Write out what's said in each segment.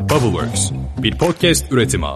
Bubbleworks, bir podcast üretimi.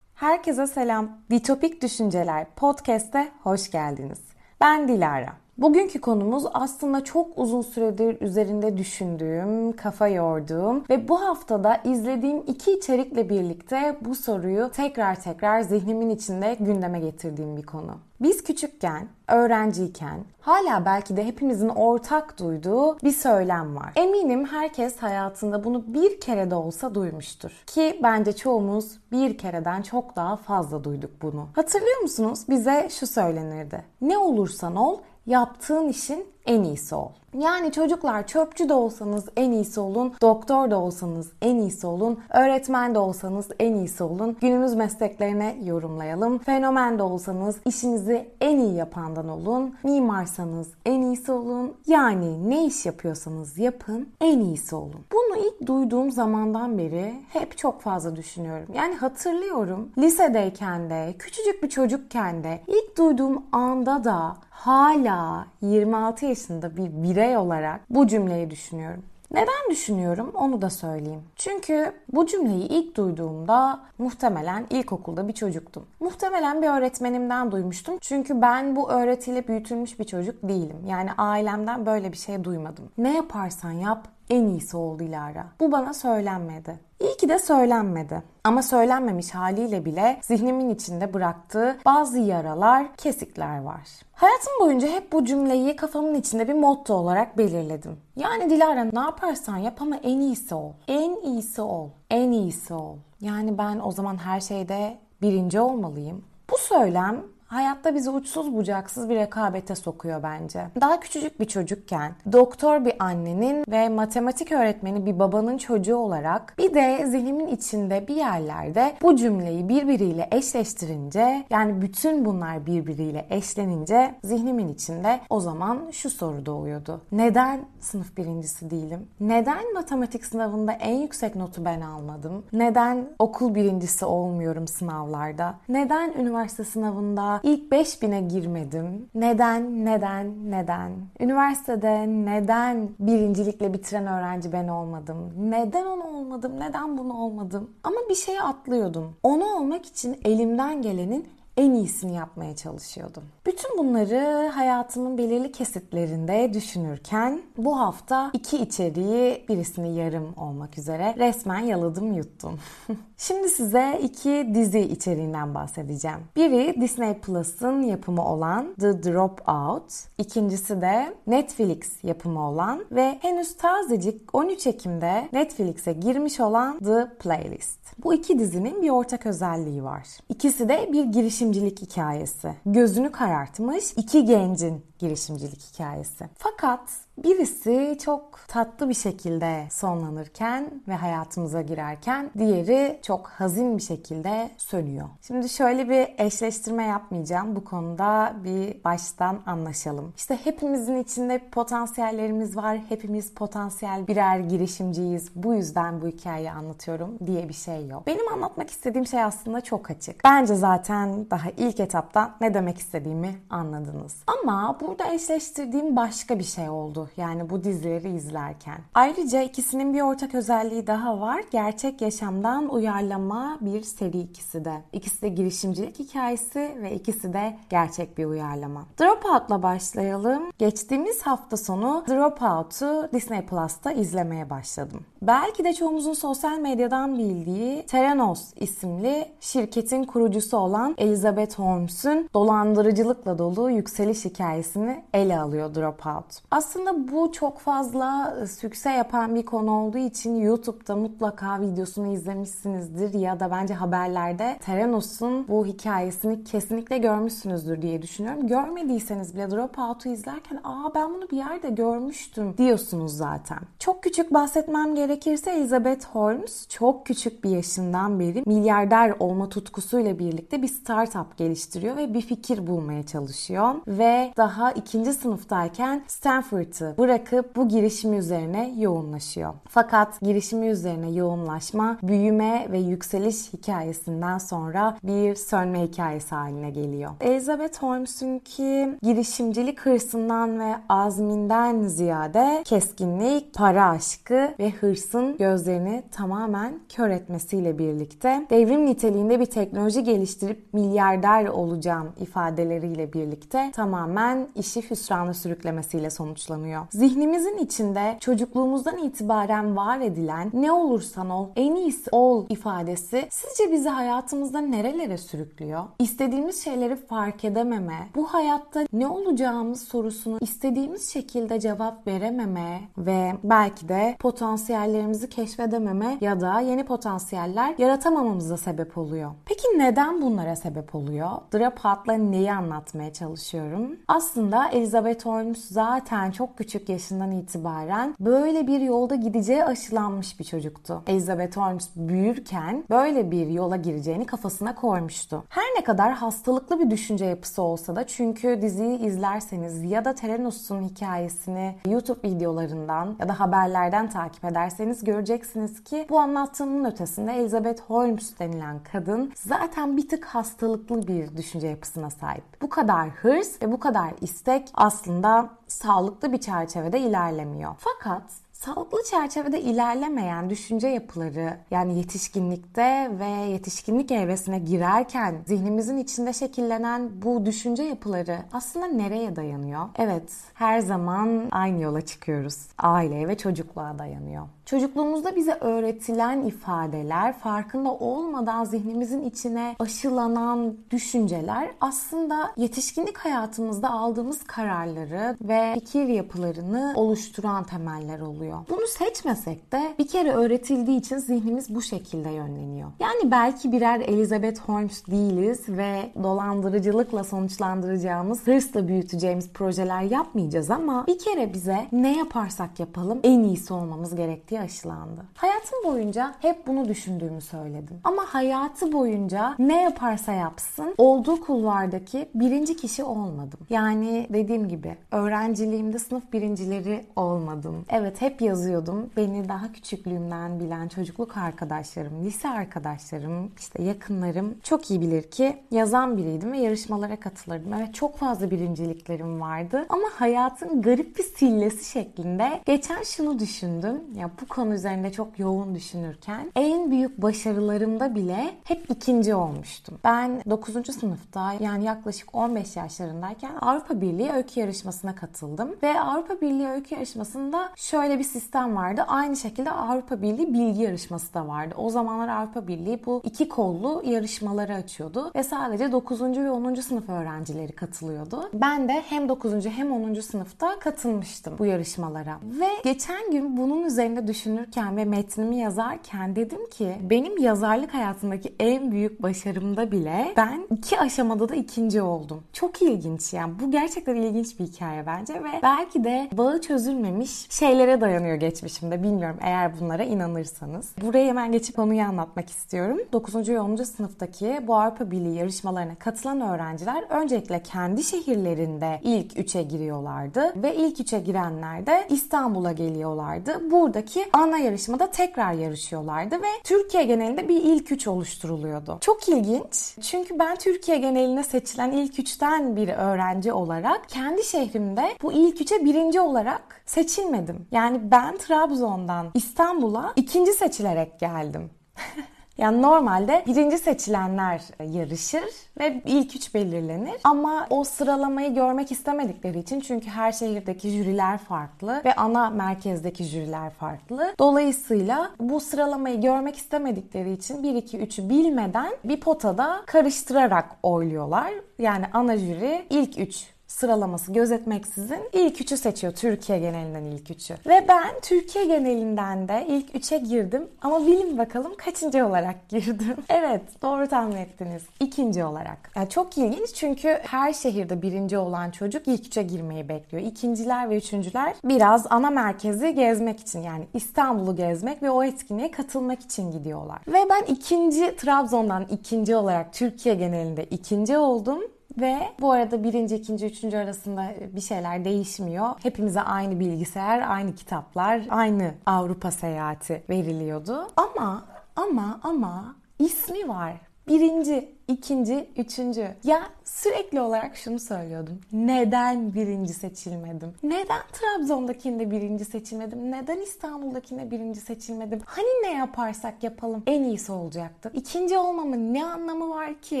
Herkese selam. Ditopik Düşünceler podcast'e hoş geldiniz. Ben Dilara. Bugünkü konumuz aslında çok uzun süredir üzerinde düşündüğüm, kafa yorduğum ve bu haftada izlediğim iki içerikle birlikte bu soruyu tekrar tekrar zihnimin içinde gündeme getirdiğim bir konu. Biz küçükken, öğrenciyken hala belki de hepimizin ortak duyduğu bir söylem var. Eminim herkes hayatında bunu bir kere de olsa duymuştur. Ki bence çoğumuz bir kereden çok daha fazla duyduk bunu. Hatırlıyor musunuz? Bize şu söylenirdi. Ne olursan ol yaptığın işin en iyisi ol. Yani çocuklar çöpçü de olsanız en iyisi olun, doktor da olsanız en iyisi olun, öğretmen de olsanız en iyisi olun. Günümüz mesleklerine yorumlayalım. Fenomen de olsanız işinizi en iyi yapandan olun. Mimarsanız en iyisi olun. Yani ne iş yapıyorsanız yapın en iyisi olun. Bunu ilk duyduğum zamandan beri hep çok fazla düşünüyorum. Yani hatırlıyorum lisedeyken de, küçücük bir çocukken de, ilk duyduğum anda da hala 26 yaşında bir birey olarak bu cümleyi düşünüyorum. Neden düşünüyorum onu da söyleyeyim. Çünkü bu cümleyi ilk duyduğumda muhtemelen ilkokulda bir çocuktum. Muhtemelen bir öğretmenimden duymuştum. Çünkü ben bu öğretiyle büyütülmüş bir çocuk değilim. Yani ailemden böyle bir şey duymadım. Ne yaparsan yap en iyisi oldu Dilara. Bu bana söylenmedi. İyi ki de söylenmedi. Ama söylenmemiş haliyle bile zihnimin içinde bıraktığı bazı yaralar, kesikler var. Hayatım boyunca hep bu cümleyi kafamın içinde bir motto olarak belirledim. Yani Dilara ne yaparsan yap ama en iyisi ol. En iyisi ol. En iyisi ol. Yani ben o zaman her şeyde birinci olmalıyım. Bu söylem hayatta bizi uçsuz bucaksız bir rekabete sokuyor bence. Daha küçücük bir çocukken doktor bir annenin ve matematik öğretmeni bir babanın çocuğu olarak bir de zihnimin içinde bir yerlerde bu cümleyi birbiriyle eşleştirince yani bütün bunlar birbiriyle eşlenince zihnimin içinde o zaman şu soru doğuyordu. Neden sınıf birincisi değilim? Neden matematik sınavında en yüksek notu ben almadım? Neden okul birincisi olmuyorum sınavlarda? Neden üniversite sınavında İlk 5000'e girmedim. Neden, neden, neden? Üniversitede neden birincilikle bitiren öğrenci ben olmadım? Neden onu olmadım? Neden bunu olmadım? Ama bir şeye atlıyordum. Onu olmak için elimden gelenin en iyisini yapmaya çalışıyordum. Bütün bunları hayatımın belirli kesitlerinde düşünürken bu hafta iki içeriği birisini yarım olmak üzere resmen yaladım yuttum. Şimdi size iki dizi içeriğinden bahsedeceğim. Biri Disney Plus'ın yapımı olan The Dropout, ikincisi de Netflix yapımı olan ve henüz tazecik 13 Ekim'de Netflix'e girmiş olan The Playlist. Bu iki dizinin bir ortak özelliği var. İkisi de bir girişimcilik hikayesi. Gözünü karartmış iki gencin girişimcilik hikayesi. Fakat birisi çok tatlı bir şekilde sonlanırken ve hayatımıza girerken diğeri çok hazin bir şekilde sönüyor. Şimdi şöyle bir eşleştirme yapmayacağım. Bu konuda bir baştan anlaşalım. İşte hepimizin içinde potansiyellerimiz var. Hepimiz potansiyel birer girişimciyiz. Bu yüzden bu hikayeyi anlatıyorum diye bir şey yok. Benim anlatmak istediğim şey aslında çok açık. Bence zaten daha ilk etapta ne demek istediğimi anladınız. Ama burada eşleştirdiğim başka bir şey oldu. Yani bu dizileri izlerken. Ayrıca ikisinin bir ortak özelliği daha var. Gerçek yaşamdan uyarlama bir seri ikisi de. İkisi de girişimcilik hikayesi ve ikisi de gerçek bir uyarlama. Dropout'la başlayalım. Geçtiğimiz hafta sonu Dropout'u Disney Plus'ta izlemeye başladım. Belki de çoğumuzun sosyal medyadan bildiği Theranos isimli şirketin kurucusu olan Elizabeth Holmes'un dolandırıcılıkla dolu yükseliş hikayesini ele alıyor Dropout. Aslında bu çok fazla ıı, sükse yapan bir konu olduğu için YouTube'da mutlaka videosunu izlemişsinizdir ya da bence haberlerde Theranos'un bu hikayesini kesinlikle görmüşsünüzdür diye düşünüyorum. Görmediyseniz bile Dropout'u izlerken aa ben bunu bir yerde görmüştüm diyorsunuz zaten. Çok küçük bahsetmem gerekirse Elizabeth Holmes çok küçük bir yaşından beri milyarder olma tutkusuyla birlikte bir startup geliştiriyor ve bir fikir bulmaya çalışıyor ve daha daha ikinci sınıftayken Stanford'ı bırakıp bu girişimi üzerine yoğunlaşıyor. Fakat girişimi üzerine yoğunlaşma büyüme ve yükseliş hikayesinden sonra bir sönme hikayesi haline geliyor. Elizabeth Holmes'un ki girişimcilik hırsından ve azminden ziyade keskinlik, para aşkı ve hırsın gözlerini tamamen kör etmesiyle birlikte devrim niteliğinde bir teknoloji geliştirip milyarder olacağım ifadeleriyle birlikte tamamen işi hüsrana sürüklemesiyle sonuçlanıyor. Zihnimizin içinde çocukluğumuzdan itibaren var edilen ne olursan ol, en iyisi ol ifadesi sizce bizi hayatımızda nerelere sürüklüyor? İstediğimiz şeyleri fark edememe, bu hayatta ne olacağımız sorusunu istediğimiz şekilde cevap verememe ve belki de potansiyellerimizi keşfedememe ya da yeni potansiyeller yaratamamamıza sebep oluyor. Peki neden bunlara sebep oluyor? Drapat'la neyi anlatmaya çalışıyorum? Aslında Elizabeth Holmes zaten çok küçük yaşından itibaren böyle bir yolda gideceği aşılanmış bir çocuktu. Elizabeth Holmes büyürken böyle bir yola gireceğini kafasına koymuştu. Her ne kadar hastalıklı bir düşünce yapısı olsa da çünkü diziyi izlerseniz ya da Terenos'un hikayesini YouTube videolarından ya da haberlerden takip ederseniz göreceksiniz ki bu anlattığımın ötesinde Elizabeth Holmes denilen kadın zaten bir tık hastalıklı bir düşünce yapısına sahip. Bu kadar hırs ve bu kadar istek aslında sağlıklı bir çerçevede ilerlemiyor. Fakat Sağlıklı çerçevede ilerlemeyen düşünce yapıları yani yetişkinlikte ve yetişkinlik evresine girerken zihnimizin içinde şekillenen bu düşünce yapıları aslında nereye dayanıyor? Evet, her zaman aynı yola çıkıyoruz. Aileye ve çocukluğa dayanıyor. Çocukluğumuzda bize öğretilen ifadeler farkında olmadan zihnimizin içine aşılanan düşünceler aslında yetişkinlik hayatımızda aldığımız kararları ve fikir yapılarını oluşturan temeller oluyor. Bunu seçmesek de bir kere öğretildiği için zihnimiz bu şekilde yönleniyor. Yani belki birer Elizabeth Holmes değiliz ve dolandırıcılıkla sonuçlandıracağımız, hırsla büyüteceğimiz projeler yapmayacağız ama bir kere bize ne yaparsak yapalım en iyisi olmamız gerektiği aşılandı. Hayatım boyunca hep bunu düşündüğümü söyledim. Ama hayatı boyunca ne yaparsa yapsın olduğu kulvardaki birinci kişi olmadım. Yani dediğim gibi öğrenciliğimde sınıf birincileri olmadım. Evet hep yazıyordum. Beni daha küçüklüğümden bilen çocukluk arkadaşlarım, lise arkadaşlarım, işte yakınlarım çok iyi bilir ki yazan biriydim ve yarışmalara katılırdım. Evet çok fazla birinciliklerim vardı ama hayatın garip bir sillesi şeklinde geçen şunu düşündüm. Ya bu konu üzerinde çok yoğun düşünürken en büyük başarılarımda bile hep ikinci olmuştum. Ben 9. sınıfta yani yaklaşık 15 yaşlarındayken Avrupa Birliği öykü yarışmasına katıldım ve Avrupa Birliği öykü yarışmasında şöyle bir sistem vardı. Aynı şekilde Avrupa Birliği bilgi yarışması da vardı. O zamanlar Avrupa Birliği bu iki kollu yarışmaları açıyordu ve sadece 9. ve 10. sınıf öğrencileri katılıyordu. Ben de hem 9. hem 10. sınıfta katılmıştım bu yarışmalara. Ve geçen gün bunun üzerinde düşünürken ve metnimi yazarken dedim ki benim yazarlık hayatındaki en büyük başarımda bile ben iki aşamada da ikinci oldum. Çok ilginç yani bu gerçekten ilginç bir hikaye bence ve belki de bağı çözülmemiş şeylere dayanıyor geçmişimde bilmiyorum eğer bunlara inanırsanız. Buraya hemen geçip konuyu anlatmak istiyorum. 9. ve 10. sınıftaki bu Avrupa Birliği yarışmalarına katılan öğrenciler öncelikle kendi şehirlerinde ilk 3'e giriyorlardı ve ilk 3'e girenler de İstanbul'a geliyorlardı. Buradaki ana yarışmada tekrar yarışıyorlardı ve Türkiye genelinde bir ilk üç oluşturuluyordu. Çok ilginç çünkü ben Türkiye geneline seçilen ilk üçten bir öğrenci olarak kendi şehrimde bu ilk üçe birinci olarak seçilmedim. Yani ben Trabzon'dan İstanbul'a ikinci seçilerek geldim. Yani normalde birinci seçilenler yarışır ve ilk üç belirlenir. Ama o sıralamayı görmek istemedikleri için çünkü her şehirdeki jüriler farklı ve ana merkezdeki jüriler farklı. Dolayısıyla bu sıralamayı görmek istemedikleri için 1 2 3'ü bilmeden bir potada karıştırarak oyluyorlar. Yani ana jüri ilk 3 sıralaması gözetmeksizin ilk üçü seçiyor Türkiye genelinden ilk üçü. Ve ben Türkiye genelinden de ilk üçe girdim ama bilin bakalım kaçıncı olarak girdim. evet doğru tahmin ettiniz. İkinci olarak. Yani çok ilginç çünkü her şehirde birinci olan çocuk ilk üçe girmeyi bekliyor. İkinciler ve üçüncüler biraz ana merkezi gezmek için yani İstanbul'u gezmek ve o etkinliğe katılmak için gidiyorlar. Ve ben ikinci Trabzon'dan ikinci olarak Türkiye genelinde ikinci oldum Ve bu arada birinci, ikinci, üçüncü arasında bir şeyler değişmiyor. Hepimize aynı bilgisayar, aynı kitaplar, aynı Avrupa seyahati veriliyordu. Ama ama ama ismi var. Birinci, ikinci, üçüncü. Ya sürekli olarak şunu söylüyordum. Neden birinci seçilmedim? Neden Trabzon'dakinde birinci seçilmedim? Neden İstanbul'dakinde birinci seçilmedim? Hani ne yaparsak yapalım en iyisi olacaktı. İkinci olmamın ne anlamı var ki?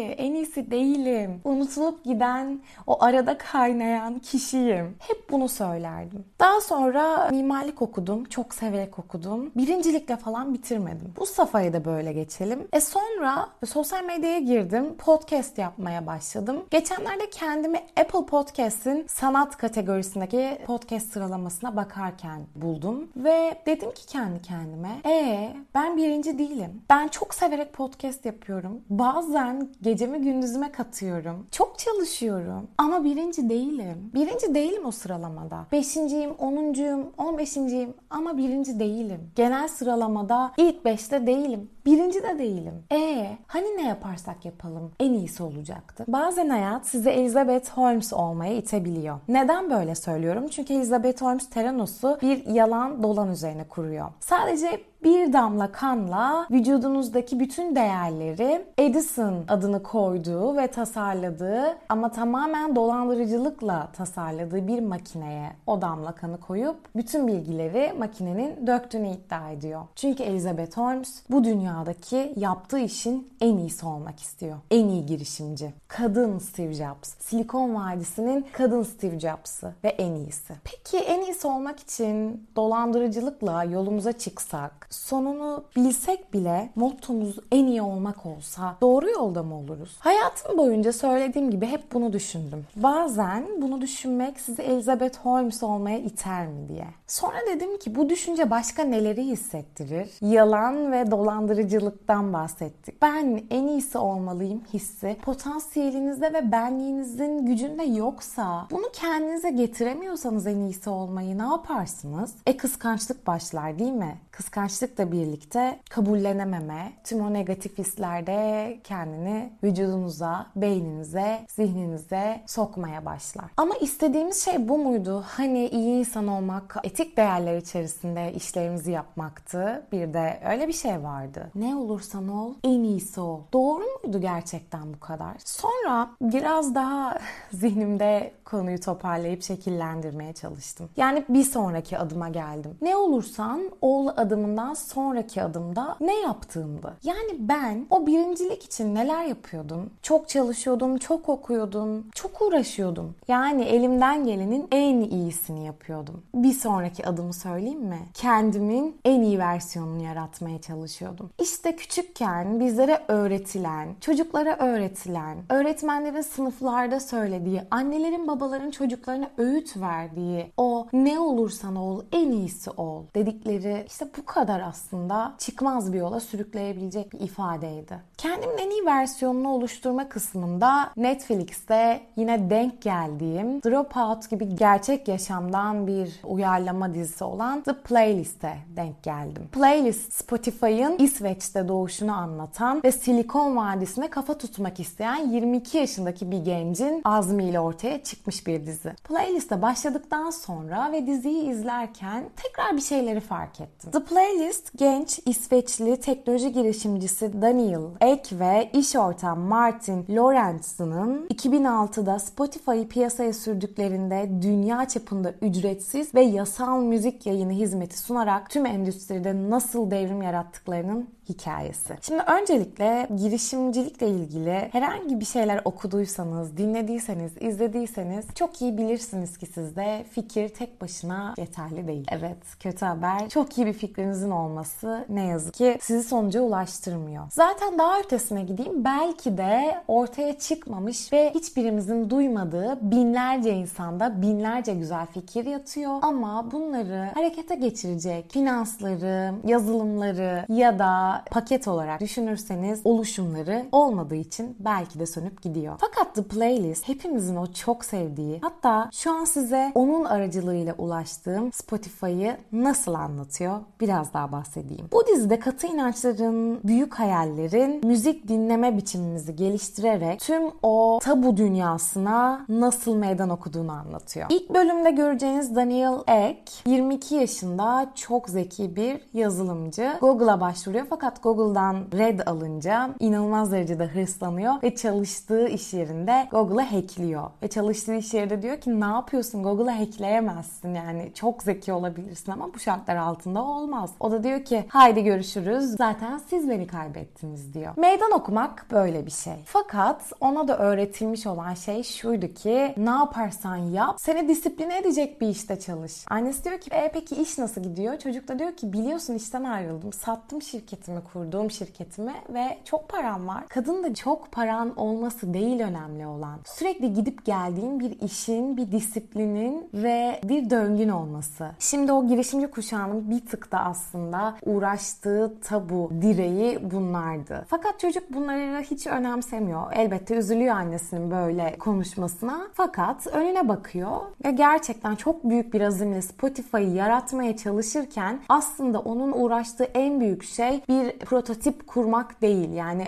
En iyisi değilim. Unutulup giden, o arada kaynayan kişiyim. Hep bunu söylerdim. Daha sonra mimarlık okudum. Çok severek okudum. Birincilikle falan bitirmedim. Bu safhayı da böyle geçelim. E sonra sosyal medyaya girdim. Podcast yapmaya başladım. Geçenlerde kendimi Apple Podcast'in sanat kategorisindeki podcast sıralamasına bakarken buldum. Ve dedim ki kendi kendime, ee ben birinci değilim. Ben çok severek podcast yapıyorum. Bazen gecemi gündüzüme katıyorum. Çok çalışıyorum. Ama birinci değilim. Birinci değilim o sıralamada. Beşinciyim, onuncuyum, on beşinciyim ama birinci değilim. Genel sıralamada ilk beşte değilim. Birinci de değilim. E hani ne yaparsak yapalım en iyisi olacaktı. Bazen hayat sizi Elizabeth Holmes olmaya itebiliyor. Neden böyle söylüyorum? Çünkü Elizabeth Holmes Theranos'u bir yalan dolan üzerine kuruyor. Sadece bir damla kanla vücudunuzdaki bütün değerleri Edison adını koyduğu ve tasarladığı ama tamamen dolandırıcılıkla tasarladığı bir makineye o damla kanı koyup bütün bilgileri makinenin döktüğünü iddia ediyor. Çünkü Elizabeth Holmes bu dünyadaki yaptığı işin en iyisi olmak istiyor. En iyi girişimci. Kadın Steve Jobs. Silikon Vadisi'nin kadın Steve Jobs'ı ve en iyisi. Peki en iyisi olmak için dolandırıcılıkla yolumuza çıksak, sonunu bilsek bile mottomuz en iyi olmak olsa doğru yolda mı oluruz? Hayatım boyunca söylediğim gibi hep bunu düşündüm. Bazen bunu düşünmek sizi Elizabeth Holmes olmaya iter mi diye. Sonra dedim ki bu düşünce başka neleri hissettirir? Yalan ve dolandırıcılıktan bahsettik. Ben en iyisi olmalıyım hissi potansiyelinizde ve benliğinizin gücünde yoksa bunu kendinize getiremiyorsanız en iyisi olmayı ne yaparsınız? E kıskançlık başlar değil mi? Kıskançlıkla birlikte kabullenememe, tüm o negatif hislerde kendini vücudunuza, beyninize, zihninize sokmaya başlar. Ama istediğimiz şey bu muydu? Hani iyi insan olmak, etik değerler içerisinde işlerimizi yapmaktı. Bir de öyle bir şey vardı. Ne olursan ol, en iyisi ol. Doğru muydu gerçekten bu kadar? Sonra biraz daha zihnimde konuyu toparlayıp şekillendirmeye çalıştım. Yani bir sonraki adıma geldim. Ne olursan ol adımından sonraki adımda ne yaptığımdı. Yani ben o birincilik için neler yapıyordum? Çok çalışıyordum, çok okuyordum, çok uğraşıyordum. Yani elimden gelenin en iyisini yapıyordum. Bir sonraki adımı söyleyeyim mi? Kendimin en iyi versiyonunu yaratmaya çalışıyordum. İşte küçükken bizlere öğretilen, çocuklara öğretilen, öğretmenlerin sınıflarda söylediği, annelerin babaların çocuklarına öğüt verdiği o ne olursan ol en iyisi ol dedikleri işte bu kadar aslında çıkmaz bir yola sürükleyebilecek bir ifadeydi. Kendimin en iyi versiyonunu oluşturma kısmında Netflix'te yine denk geldiğim Dropout gibi gerçek yaşamdan bir uyarlama dizisi olan The Playlist'e denk geldim. Playlist Spotify'ın İsveç'te doğuşunu anlatan ve Silikon Vadisi'ne kafa tutmak isteyen 22 yaşındaki bir gencin azmiyle ortaya çıkmış bir dizi. Playlist'e başladıktan sonra ve diziyi izlerken tekrar bir şeyleri fark ettim. The Playlist genç İsveçli teknoloji girişimcisi Daniel Ek ve iş ortağı Martin Lorenz'ın 2006'da Spotify'ı piyasaya sürdüklerinde dünya çapında ücretsiz ve yasal müzik yayını hizmeti sunarak tüm endüstride nasıl devrim yarattıklarının hikayesi. Şimdi öncelikle girişimcilikle ilgili herhangi bir şeyler okuduysanız, dinlediyseniz, izlediyseniz çok iyi bilirsiniz ki sizde fikir tek başına yeterli değil. Evet, kötü haber. Çok iyi bir fikrinizin olması ne yazık ki sizi sonuca ulaştırmıyor. Zaten daha ötesine gideyim. Belki de ortaya çıkmamış ve hiçbirimizin duymadığı binlerce insanda binlerce güzel fikir yatıyor. Ama bunları harekete geçirecek finansları, yazılımları ya da paket olarak düşünürseniz oluşumları olmadığı için belki de sönüp gidiyor. Fakat The Playlist hepimizin o çok sevdiği hatta şu an size onun aracılığıyla ulaştığım Spotify'ı nasıl anlatıyor biraz daha bahsedeyim. Bu dizide katı inançların, büyük hayallerin, müzik dinleme biçimimizi geliştirerek tüm o tabu dünyasına nasıl meydan okuduğunu anlatıyor. İlk bölümde göreceğiniz Daniel Ek 22 yaşında çok zeki bir yazılımcı. Google'a başvuruyor fakat Google'dan red alınca inanılmaz derecede hırslanıyor ve çalıştığı iş yerinde Google'ı hackliyor. Ve çalıştığı iş yerinde diyor ki ne yapıyorsun Google'ı hackleyemezsin yani çok zeki olabilirsin ama bu şartlar altında olmaz. O da diyor ki haydi görüşürüz zaten siz beni kaybettiniz diyor. Meydan okumak böyle bir şey. Fakat ona da öğretilmiş olan şey şuydu ki ne yaparsan yap seni disipline edecek bir işte çalış. Annesi diyor ki e peki iş nasıl gidiyor? Çocuk da diyor ki biliyorsun işten ayrıldım. Sattım şirketimi, kurduğum şirketimi ve çok param var. Kadın da çok paran olması değil önemli olan. Sürekli gidip geldiğin bir işin, bir disiplinin ve bir döngün olması. Şimdi o girişimci kuşağının bir tık da aslında uğraştığı tabu, direği bunlardı. Fakat çocuk bunları hiç önemsemiyor. Elbette üzülüyor annesinin böyle konuşmasına. Fakat önüne bakıyor ve gerçekten çok büyük bir azimle Spotify'ı yaratmaya çalışırken aslında onun uğraştığı en büyük şey bir prototip kurmak değil. Yani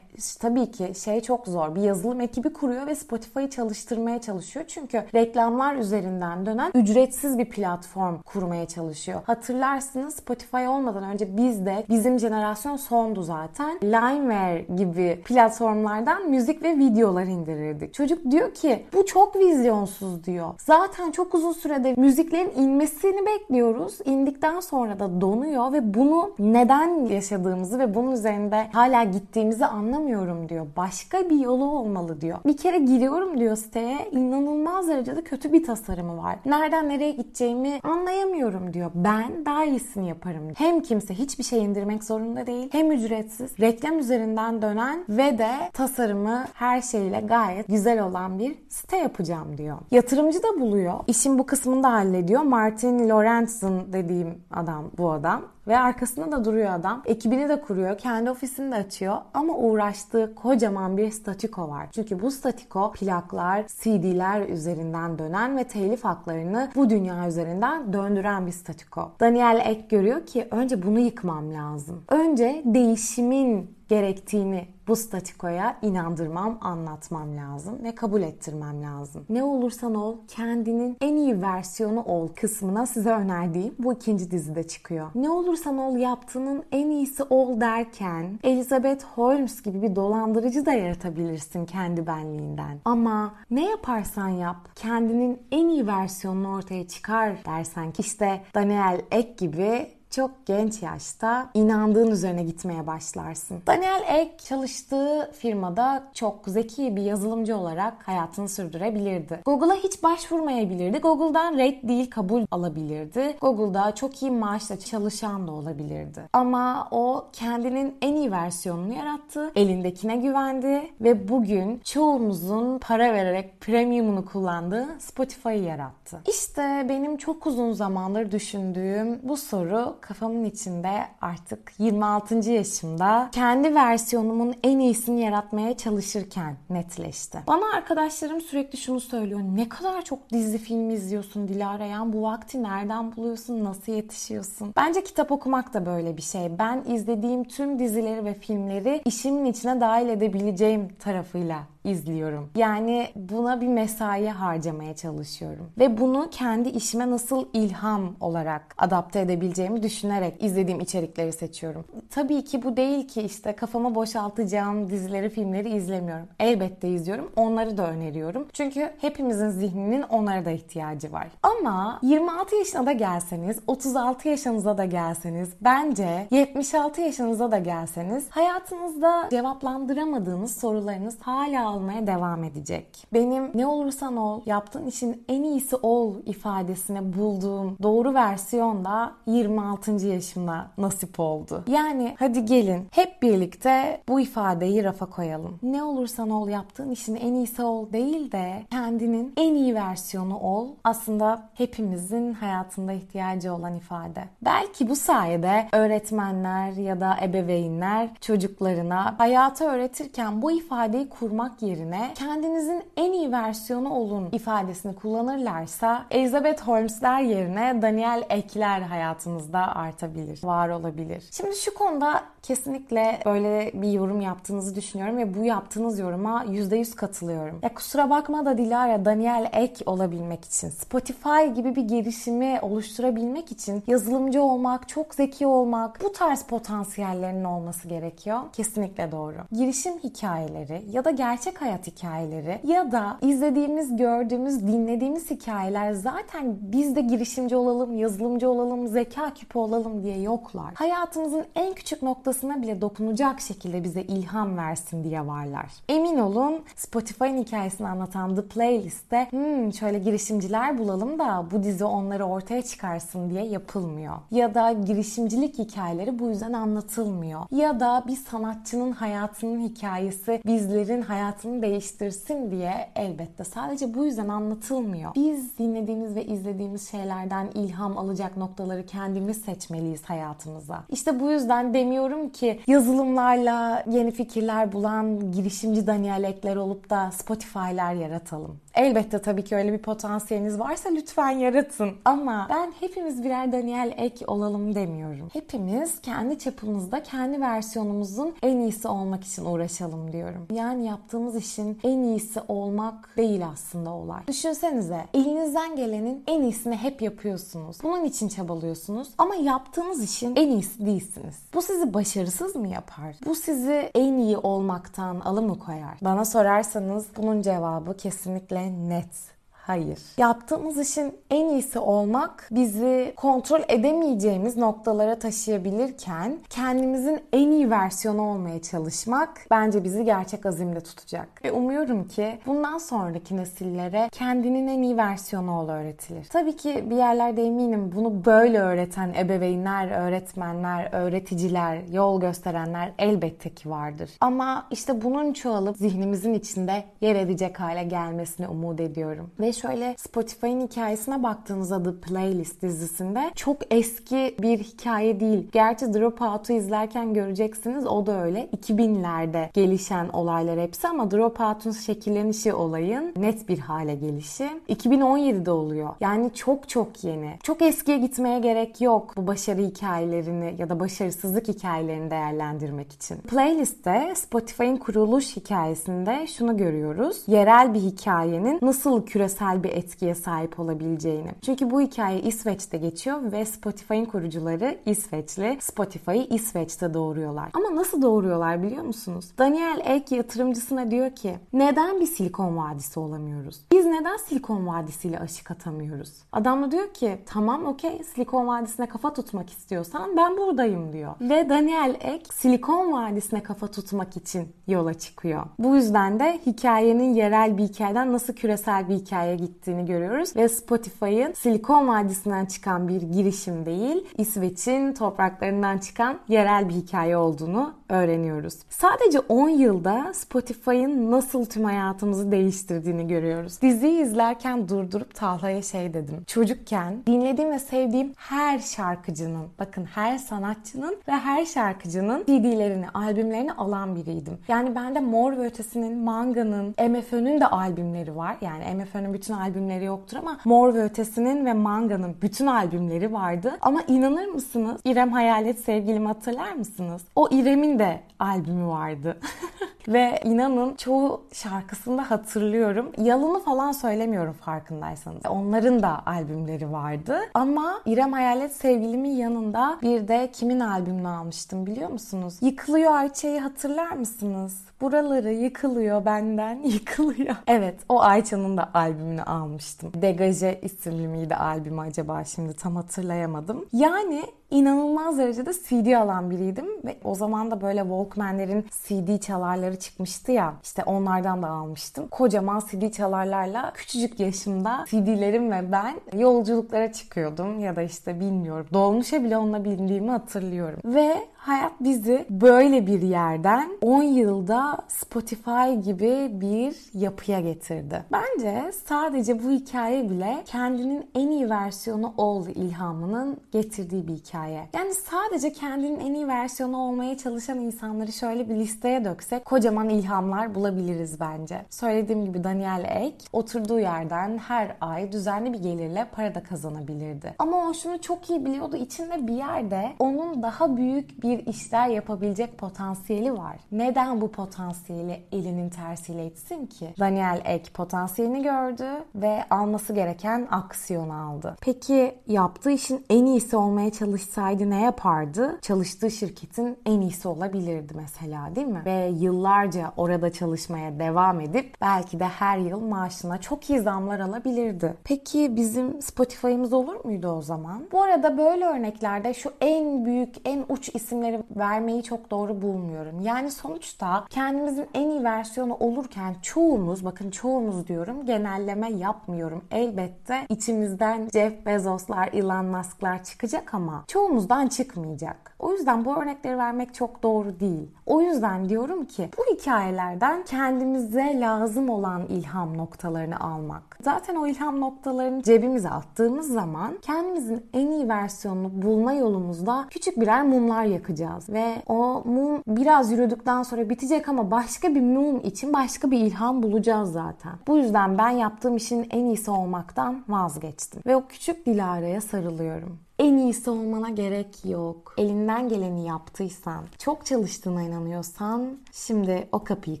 tabii ki şey çok zor. Bir yazılım ekibi kuruyor ve Spotify'ı çalıştırmaya çalışıyor. Çünkü reklamlar üzerinden dönen ücretsiz bir platform kurmaya çalışıyor. Hatırlarsınız Spotify olmadan önce biz de bizim jenerasyon sondu zaten. Limeware gibi platformlardan müzik ve videolar indirirdik. Çocuk diyor ki bu çok vizyonsuz diyor. Zaten çok uzun sürede müziklerin inmesini bekliyoruz. İndikten sonra da donuyor ve bunu neden yaşadığımızı ve bunun üzerinde hala gittiğimizi anlamıyorum diyor. Başka bir yolu olmalı diyor. Bir kere giriyorum diyor siteye inanılmaz derecede kötü bir tasarımı var. Nereden nereye gideceğimi anlayamıyorum diyor. Ben daha iyisini yaparım. Hem kimse hiçbir şey indirmek zorunda değil. Hem ücretsiz. Reklam üzerinden dönen ve de tasarımı her şeyle gayet güzel olan bir site yapacağım diyor. Yatırımcı da buluyor. İşin bu kısmını da hallediyor. Martin Lorenz'ın dediğim adam bu adam. Ve arkasında da duruyor adam. Ekibini de kuruyor. Kendi ofisini de açıyor. Ama uğraştığı kocaman bir statiko var. Çünkü bu statiko plaklar, CD'ler üzerinden dönen ve telif haklarını bu dünya üzerinden döndüren bir statiko. Daniel Ek görüyor ki önce bunu yıkmam lazım. Önce değişimin gerektiğini bu statikoya inandırmam, anlatmam lazım ve kabul ettirmem lazım. Ne olursan ol, kendinin en iyi versiyonu ol kısmına size önerdiğim bu ikinci dizide çıkıyor. Ne olursan ol yaptığının en iyisi ol derken Elizabeth Holmes gibi bir dolandırıcı da yaratabilirsin kendi benliğinden. Ama ne yaparsan yap kendinin en iyi versiyonunu ortaya çıkar dersen ki işte Daniel Ek gibi çok genç yaşta inandığın üzerine gitmeye başlarsın. Daniel Ek çalıştığı firmada çok zeki bir yazılımcı olarak hayatını sürdürebilirdi. Google'a hiç başvurmayabilirdi. Google'dan red değil kabul alabilirdi. Google'da çok iyi maaşla çalışan da olabilirdi. Ama o kendinin en iyi versiyonunu yarattı. Elindekine güvendi ve bugün çoğumuzun para vererek premiumunu kullandığı Spotify'ı yarattı. İşte benim çok uzun zamandır düşündüğüm bu soru kafamın içinde artık 26. yaşımda kendi versiyonumun en iyisini yaratmaya çalışırken netleşti. Bana arkadaşlarım sürekli şunu söylüyor. Ne kadar çok dizi film izliyorsun Dilara ya. Bu vakti nereden buluyorsun? Nasıl yetişiyorsun? Bence kitap okumak da böyle bir şey. Ben izlediğim tüm dizileri ve filmleri işimin içine dahil edebileceğim tarafıyla izliyorum. Yani buna bir mesai harcamaya çalışıyorum. Ve bunu kendi işime nasıl ilham olarak adapte edebileceğimi düşünerek izlediğim içerikleri seçiyorum. Tabii ki bu değil ki işte kafama boşaltacağım dizileri, filmleri izlemiyorum. Elbette izliyorum. Onları da öneriyorum. Çünkü hepimizin zihninin onlara da ihtiyacı var. Ama 26 yaşına da gelseniz, 36 yaşınıza da gelseniz, bence 76 yaşınıza da gelseniz hayatınızda cevaplandıramadığınız sorularınız hala almaya devam edecek. Benim ne olursan ol, yaptığın işin en iyisi ol ifadesine bulduğum doğru versiyon da 26. yaşımda nasip oldu. Yani hadi gelin hep birlikte bu ifadeyi rafa koyalım. Ne olursan ol yaptığın işin en iyisi ol değil de kendinin en iyi versiyonu ol. Aslında hepimizin hayatında ihtiyacı olan ifade. Belki bu sayede öğretmenler ya da ebeveynler çocuklarına hayatı öğretirken bu ifadeyi kurmak yerine kendinizin en iyi versiyonu olun ifadesini kullanırlarsa Elizabeth Holmes'ler yerine Daniel Ekler hayatınızda artabilir, var olabilir. Şimdi şu konuda kesinlikle böyle bir yorum yaptığınızı düşünüyorum ve bu yaptığınız yoruma %100 katılıyorum. Ya kusura bakma da Dilara Daniel Ek olabilmek için, Spotify gibi bir girişimi oluşturabilmek için yazılımcı olmak, çok zeki olmak, bu tarz potansiyellerinin olması gerekiyor. Kesinlikle doğru. Girişim hikayeleri ya da gerçek hayat hikayeleri ya da izlediğimiz, gördüğümüz, dinlediğimiz hikayeler zaten biz de girişimci olalım, yazılımcı olalım, zeka küpü olalım diye yoklar. Hayatımızın en küçük noktasına bile dokunacak şekilde bize ilham versin diye varlar. Emin olun Spotify'ın hikayesini anlatan The Playlist'te hmm, şöyle girişimciler bulalım da bu dizi onları ortaya çıkarsın diye yapılmıyor. Ya da girişimcilik hikayeleri bu yüzden anlatılmıyor. Ya da bir sanatçının hayatının hikayesi bizlerin hayatını değiştirsin diye elbette sadece bu yüzden anlatılmıyor. Biz dinlediğimiz ve izlediğimiz şeylerden ilham alacak noktaları kendimiz seçmeliyiz hayatımıza. İşte bu yüzden demiyorum ki yazılımlarla yeni fikirler bulan girişimci Daniel Ekler olup da Spotify'lar yaratalım. Elbette tabii ki öyle bir potansiyeliniz varsa lütfen yaratın. Ama ben hepimiz birer Daniel Ek olalım demiyorum. Hepimiz kendi çapımızda kendi versiyonumuzun en iyisi olmak için uğraşalım diyorum. Yani yaptığımız işin en iyisi olmak değil aslında olay. Düşünsenize elinizden gelenin en iyisini hep yapıyorsunuz. Bunun için çabalıyorsunuz ama yaptığınız işin en iyisi değilsiniz. Bu sizi başarısız mı yapar? Bu sizi en iyi olmaktan alı koyar? Bana sorarsanız bunun cevabı kesinlikle net. Hayır. Yaptığımız işin en iyisi olmak bizi kontrol edemeyeceğimiz noktalara taşıyabilirken kendimizin en iyi versiyonu olmaya çalışmak bence bizi gerçek azimde tutacak. Ve umuyorum ki bundan sonraki nesillere kendinin en iyi versiyonu ol öğretilir. Tabii ki bir yerlerde eminim bunu böyle öğreten ebeveynler, öğretmenler, öğreticiler, yol gösterenler elbette ki vardır. Ama işte bunun çoğalıp zihnimizin içinde yer edecek hale gelmesini umut ediyorum. Ve şöyle Spotify'ın hikayesine baktığınızda The Playlist dizisinde çok eski bir hikaye değil. Gerçi Dropout'u izlerken göreceksiniz o da öyle. 2000'lerde gelişen olaylar hepsi ama Dropout'un şekillenişi olayın net bir hale gelişi 2017'de oluyor. Yani çok çok yeni. Çok eskiye gitmeye gerek yok bu başarı hikayelerini ya da başarısızlık hikayelerini değerlendirmek için. Playlist'te Spotify'ın kuruluş hikayesinde şunu görüyoruz. Yerel bir hikayenin nasıl küresel bir etkiye sahip olabileceğini. Çünkü bu hikaye İsveç'te geçiyor ve Spotify'ın kurucuları İsveçli. Spotify'ı İsveç'te doğuruyorlar. Ama nasıl doğuruyorlar biliyor musunuz? Daniel Ek yatırımcısına diyor ki neden bir Silikon Vadisi olamıyoruz? Biz neden Silikon Vadisi ile aşık atamıyoruz? Adam da diyor ki tamam okey Silikon Vadisi'ne kafa tutmak istiyorsan ben buradayım diyor. Ve Daniel Ek Silikon Vadisi'ne kafa tutmak için yola çıkıyor. Bu yüzden de hikayenin yerel bir hikayeden nasıl küresel bir hikaye gittiğini görüyoruz ve Spotify'ın Silikon Vadisi'nden çıkan bir girişim değil, İsveç'in topraklarından çıkan yerel bir hikaye olduğunu öğreniyoruz. Sadece 10 yılda Spotify'ın nasıl tüm hayatımızı değiştirdiğini görüyoruz. Diziyi izlerken durdurup Talha'ya şey dedim. Çocukken dinlediğim ve sevdiğim her şarkıcının, bakın her sanatçının ve her şarkıcının CD'lerini, albümlerini alan biriydim. Yani bende Mor ve Ötesi'nin, Manga'nın, MFÖ'nün de albümleri var. Yani MFÖ'nün bütün albümleri yoktur ama Mor ve Ötesi'nin ve Manga'nın bütün albümleri vardı. Ama inanır mısınız? İrem Hayalet sevgilimi hatırlar mısınız? O İrem'in de albümü vardı. Ve inanın çoğu şarkısında hatırlıyorum. Yalını falan söylemiyorum farkındaysanız. Onların da albümleri vardı. Ama İrem Hayalet sevgilimin yanında bir de kimin albümünü almıştım biliyor musunuz? Yıkılıyor Ayça'yı hatırlar mısınız? Buraları yıkılıyor benden yıkılıyor. Evet o Ayça'nın da albümünü almıştım. Degaje isimli miydi albümü acaba şimdi tam hatırlayamadım. Yani inanılmaz derecede CD alan biriydim ve o zaman da böyle Walkman'lerin CD çalarları çıkmıştı ya işte onlardan da almıştım. Kocaman CD çalarlarla küçücük yaşımda CD'lerim ve ben yolculuklara çıkıyordum ya da işte bilmiyorum dolmuşa bile onunla bindiğimi hatırlıyorum. Ve hayat bizi böyle bir yerden 10 yılda Spotify gibi bir yapıya getirdi. Bence sadece bu hikaye bile kendinin en iyi versiyonu ol ilhamının getirdiği bir hikaye. Yani sadece kendinin en iyi versiyonu olmaya çalışan insanları şöyle bir listeye döksek kocaman ilhamlar bulabiliriz bence. Söylediğim gibi Daniel Ek oturduğu yerden her ay düzenli bir gelirle para da kazanabilirdi. Ama o şunu çok iyi biliyordu. İçinde bir yerde onun daha büyük bir işler yapabilecek potansiyeli var. Neden bu potansiyeli elinin tersiyle etsin ki? Daniel Ek potansiyelini gördü ve alması gereken aksiyon aldı. Peki yaptığı işin en iyisi olmaya çalışsaydı ne yapardı? Çalıştığı şirketin en iyisi olabilirdi mesela değil mi? Ve yıllarca orada çalışmaya devam edip belki de her yıl maaşına çok iyi zamlar alabilirdi. Peki bizim Spotify'ımız olur muydu o zaman? Bu arada böyle örneklerde şu en büyük, en uç isimleri vermeyi çok doğru bulmuyorum. Yani sonuçta kendimizin en iyi versiyonu olurken çoğumuz, bakın çoğumuz diyorum, genelleme yapmıyorum. Elbette içimizden Jeff Bezos'lar, Elon Musk'lar çıkacak ama çoğumuzdan çıkmayacak. O yüzden bu örnekleri vermek çok doğru değil. O yüzden diyorum ki bu hikayelerden kendimize lazım olan ilham noktalarını almak. Zaten o ilham noktalarını cebimize attığımız zaman kendimizin en iyi versiyonunu bulma yolumuzda küçük birer mumlar yakacağız. Ve o mum biraz yürüdükten sonra bitecek ama başka bir mum için başka bir ilham bulacağız zaten. Bu yüzden ben yaptığım işin en iyisi olmaktan vazgeçtim. Ve o küçük Dilara'ya sarılıyorum en iyisi olmana gerek yok. Elinden geleni yaptıysan, çok çalıştığına inanıyorsan şimdi o kapıyı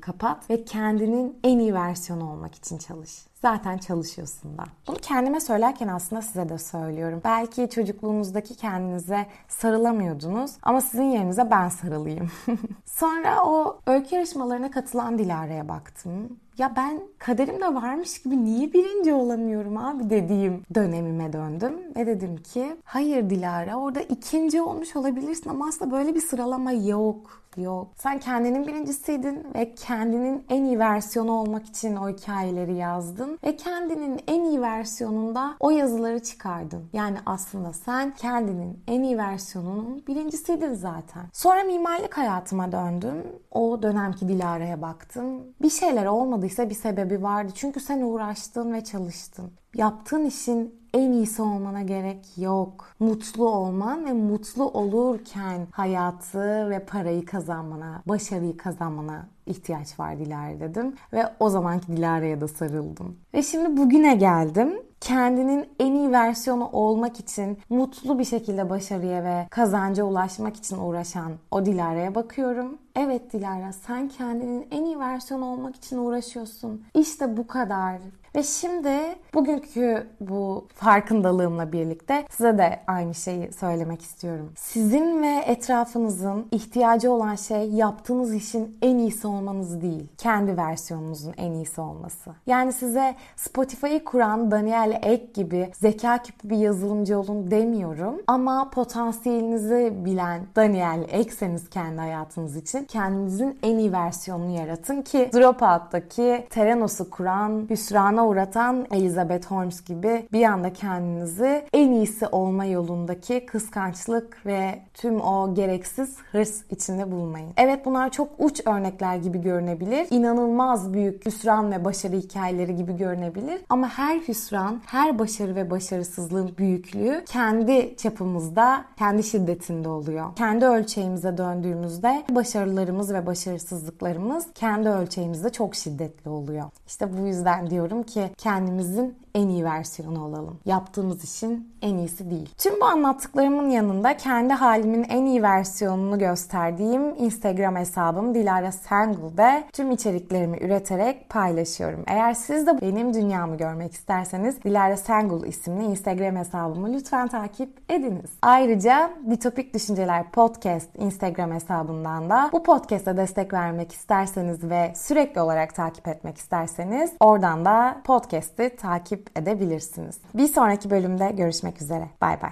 kapat ve kendinin en iyi versiyonu olmak için çalış zaten çalışıyorsun da. Bunu kendime söylerken aslında size de söylüyorum. Belki çocukluğunuzdaki kendinize sarılamıyordunuz ama sizin yerinize ben sarılayım. Sonra o öykü yarışmalarına katılan Dilara'ya baktım. Ya ben kaderimde varmış gibi niye birinci olamıyorum abi dediğim dönemime döndüm. Ve dedim ki hayır Dilara orada ikinci olmuş olabilirsin ama aslında böyle bir sıralama yok yok. Sen kendinin birincisiydin ve kendinin en iyi versiyonu olmak için o hikayeleri yazdın ve kendinin en iyi versiyonunda o yazıları çıkardın. Yani aslında sen kendinin en iyi versiyonunun birincisiydin zaten. Sonra mimarlık hayatıma döndüm. O dönemki Dilara'ya baktım. Bir şeyler olmadıysa bir sebebi vardı. Çünkü sen uğraştın ve çalıştın. Yaptığın işin en iyisi olmana gerek yok. Mutlu olman ve mutlu olurken hayatı ve parayı kazanmana, başarıyı kazanmana ihtiyaç var Dilara dedim. Ve o zamanki Dilara'ya da sarıldım. Ve şimdi bugüne geldim. Kendinin en iyi versiyonu olmak için mutlu bir şekilde başarıya ve kazanca ulaşmak için uğraşan o Dilara'ya bakıyorum. Evet Dilara sen kendinin en iyi versiyonu olmak için uğraşıyorsun. İşte bu kadar. Ve şimdi bugünkü bu farkındalığımla birlikte size de aynı şeyi söylemek istiyorum. Sizin ve etrafınızın ihtiyacı olan şey yaptığınız işin en iyisi olmanız değil. Kendi versiyonunuzun en iyisi olması. Yani size Spotify'ı kuran Daniel Ek gibi zeka küpü bir yazılımcı olun demiyorum. Ama potansiyelinizi bilen Daniel Ek'seniz kendi hayatınız için kendinizin en iyi versiyonunu yaratın ki Dropout'taki Theranos'u kuran Hüsran'a uğratan Elizabeth Holmes gibi bir anda kendinizi en iyisi olma yolundaki kıskançlık ve tüm o gereksiz hırs içinde bulmayın. Evet bunlar çok uç örnekler gibi görünebilir. İnanılmaz büyük hüsran ve başarı hikayeleri gibi görünebilir. Ama her hüsran, her başarı ve başarısızlığın büyüklüğü kendi çapımızda, kendi şiddetinde oluyor. Kendi ölçeğimize döndüğümüzde başarılarımız ve başarısızlıklarımız kendi ölçeğimizde çok şiddetli oluyor. İşte bu yüzden diyorum ki kendimizin en iyi versiyonu olalım. Yaptığımız işin en iyisi değil. Tüm bu anlattıklarımın yanında kendi halimin en iyi versiyonunu gösterdiğim Instagram hesabım Dilara Sengul'de tüm içeriklerimi üreterek paylaşıyorum. Eğer siz de benim dünyamı görmek isterseniz Dilara Sengul isimli Instagram hesabımı lütfen takip ediniz. Ayrıca Ditopik Düşünceler Podcast Instagram hesabından da bu podcast'a destek vermek isterseniz ve sürekli olarak takip etmek isterseniz oradan da podcast'i takip takip edebilirsiniz. Bir sonraki bölümde görüşmek üzere. Bay bay.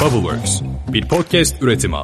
Bubbleworks bir podcast üretimi.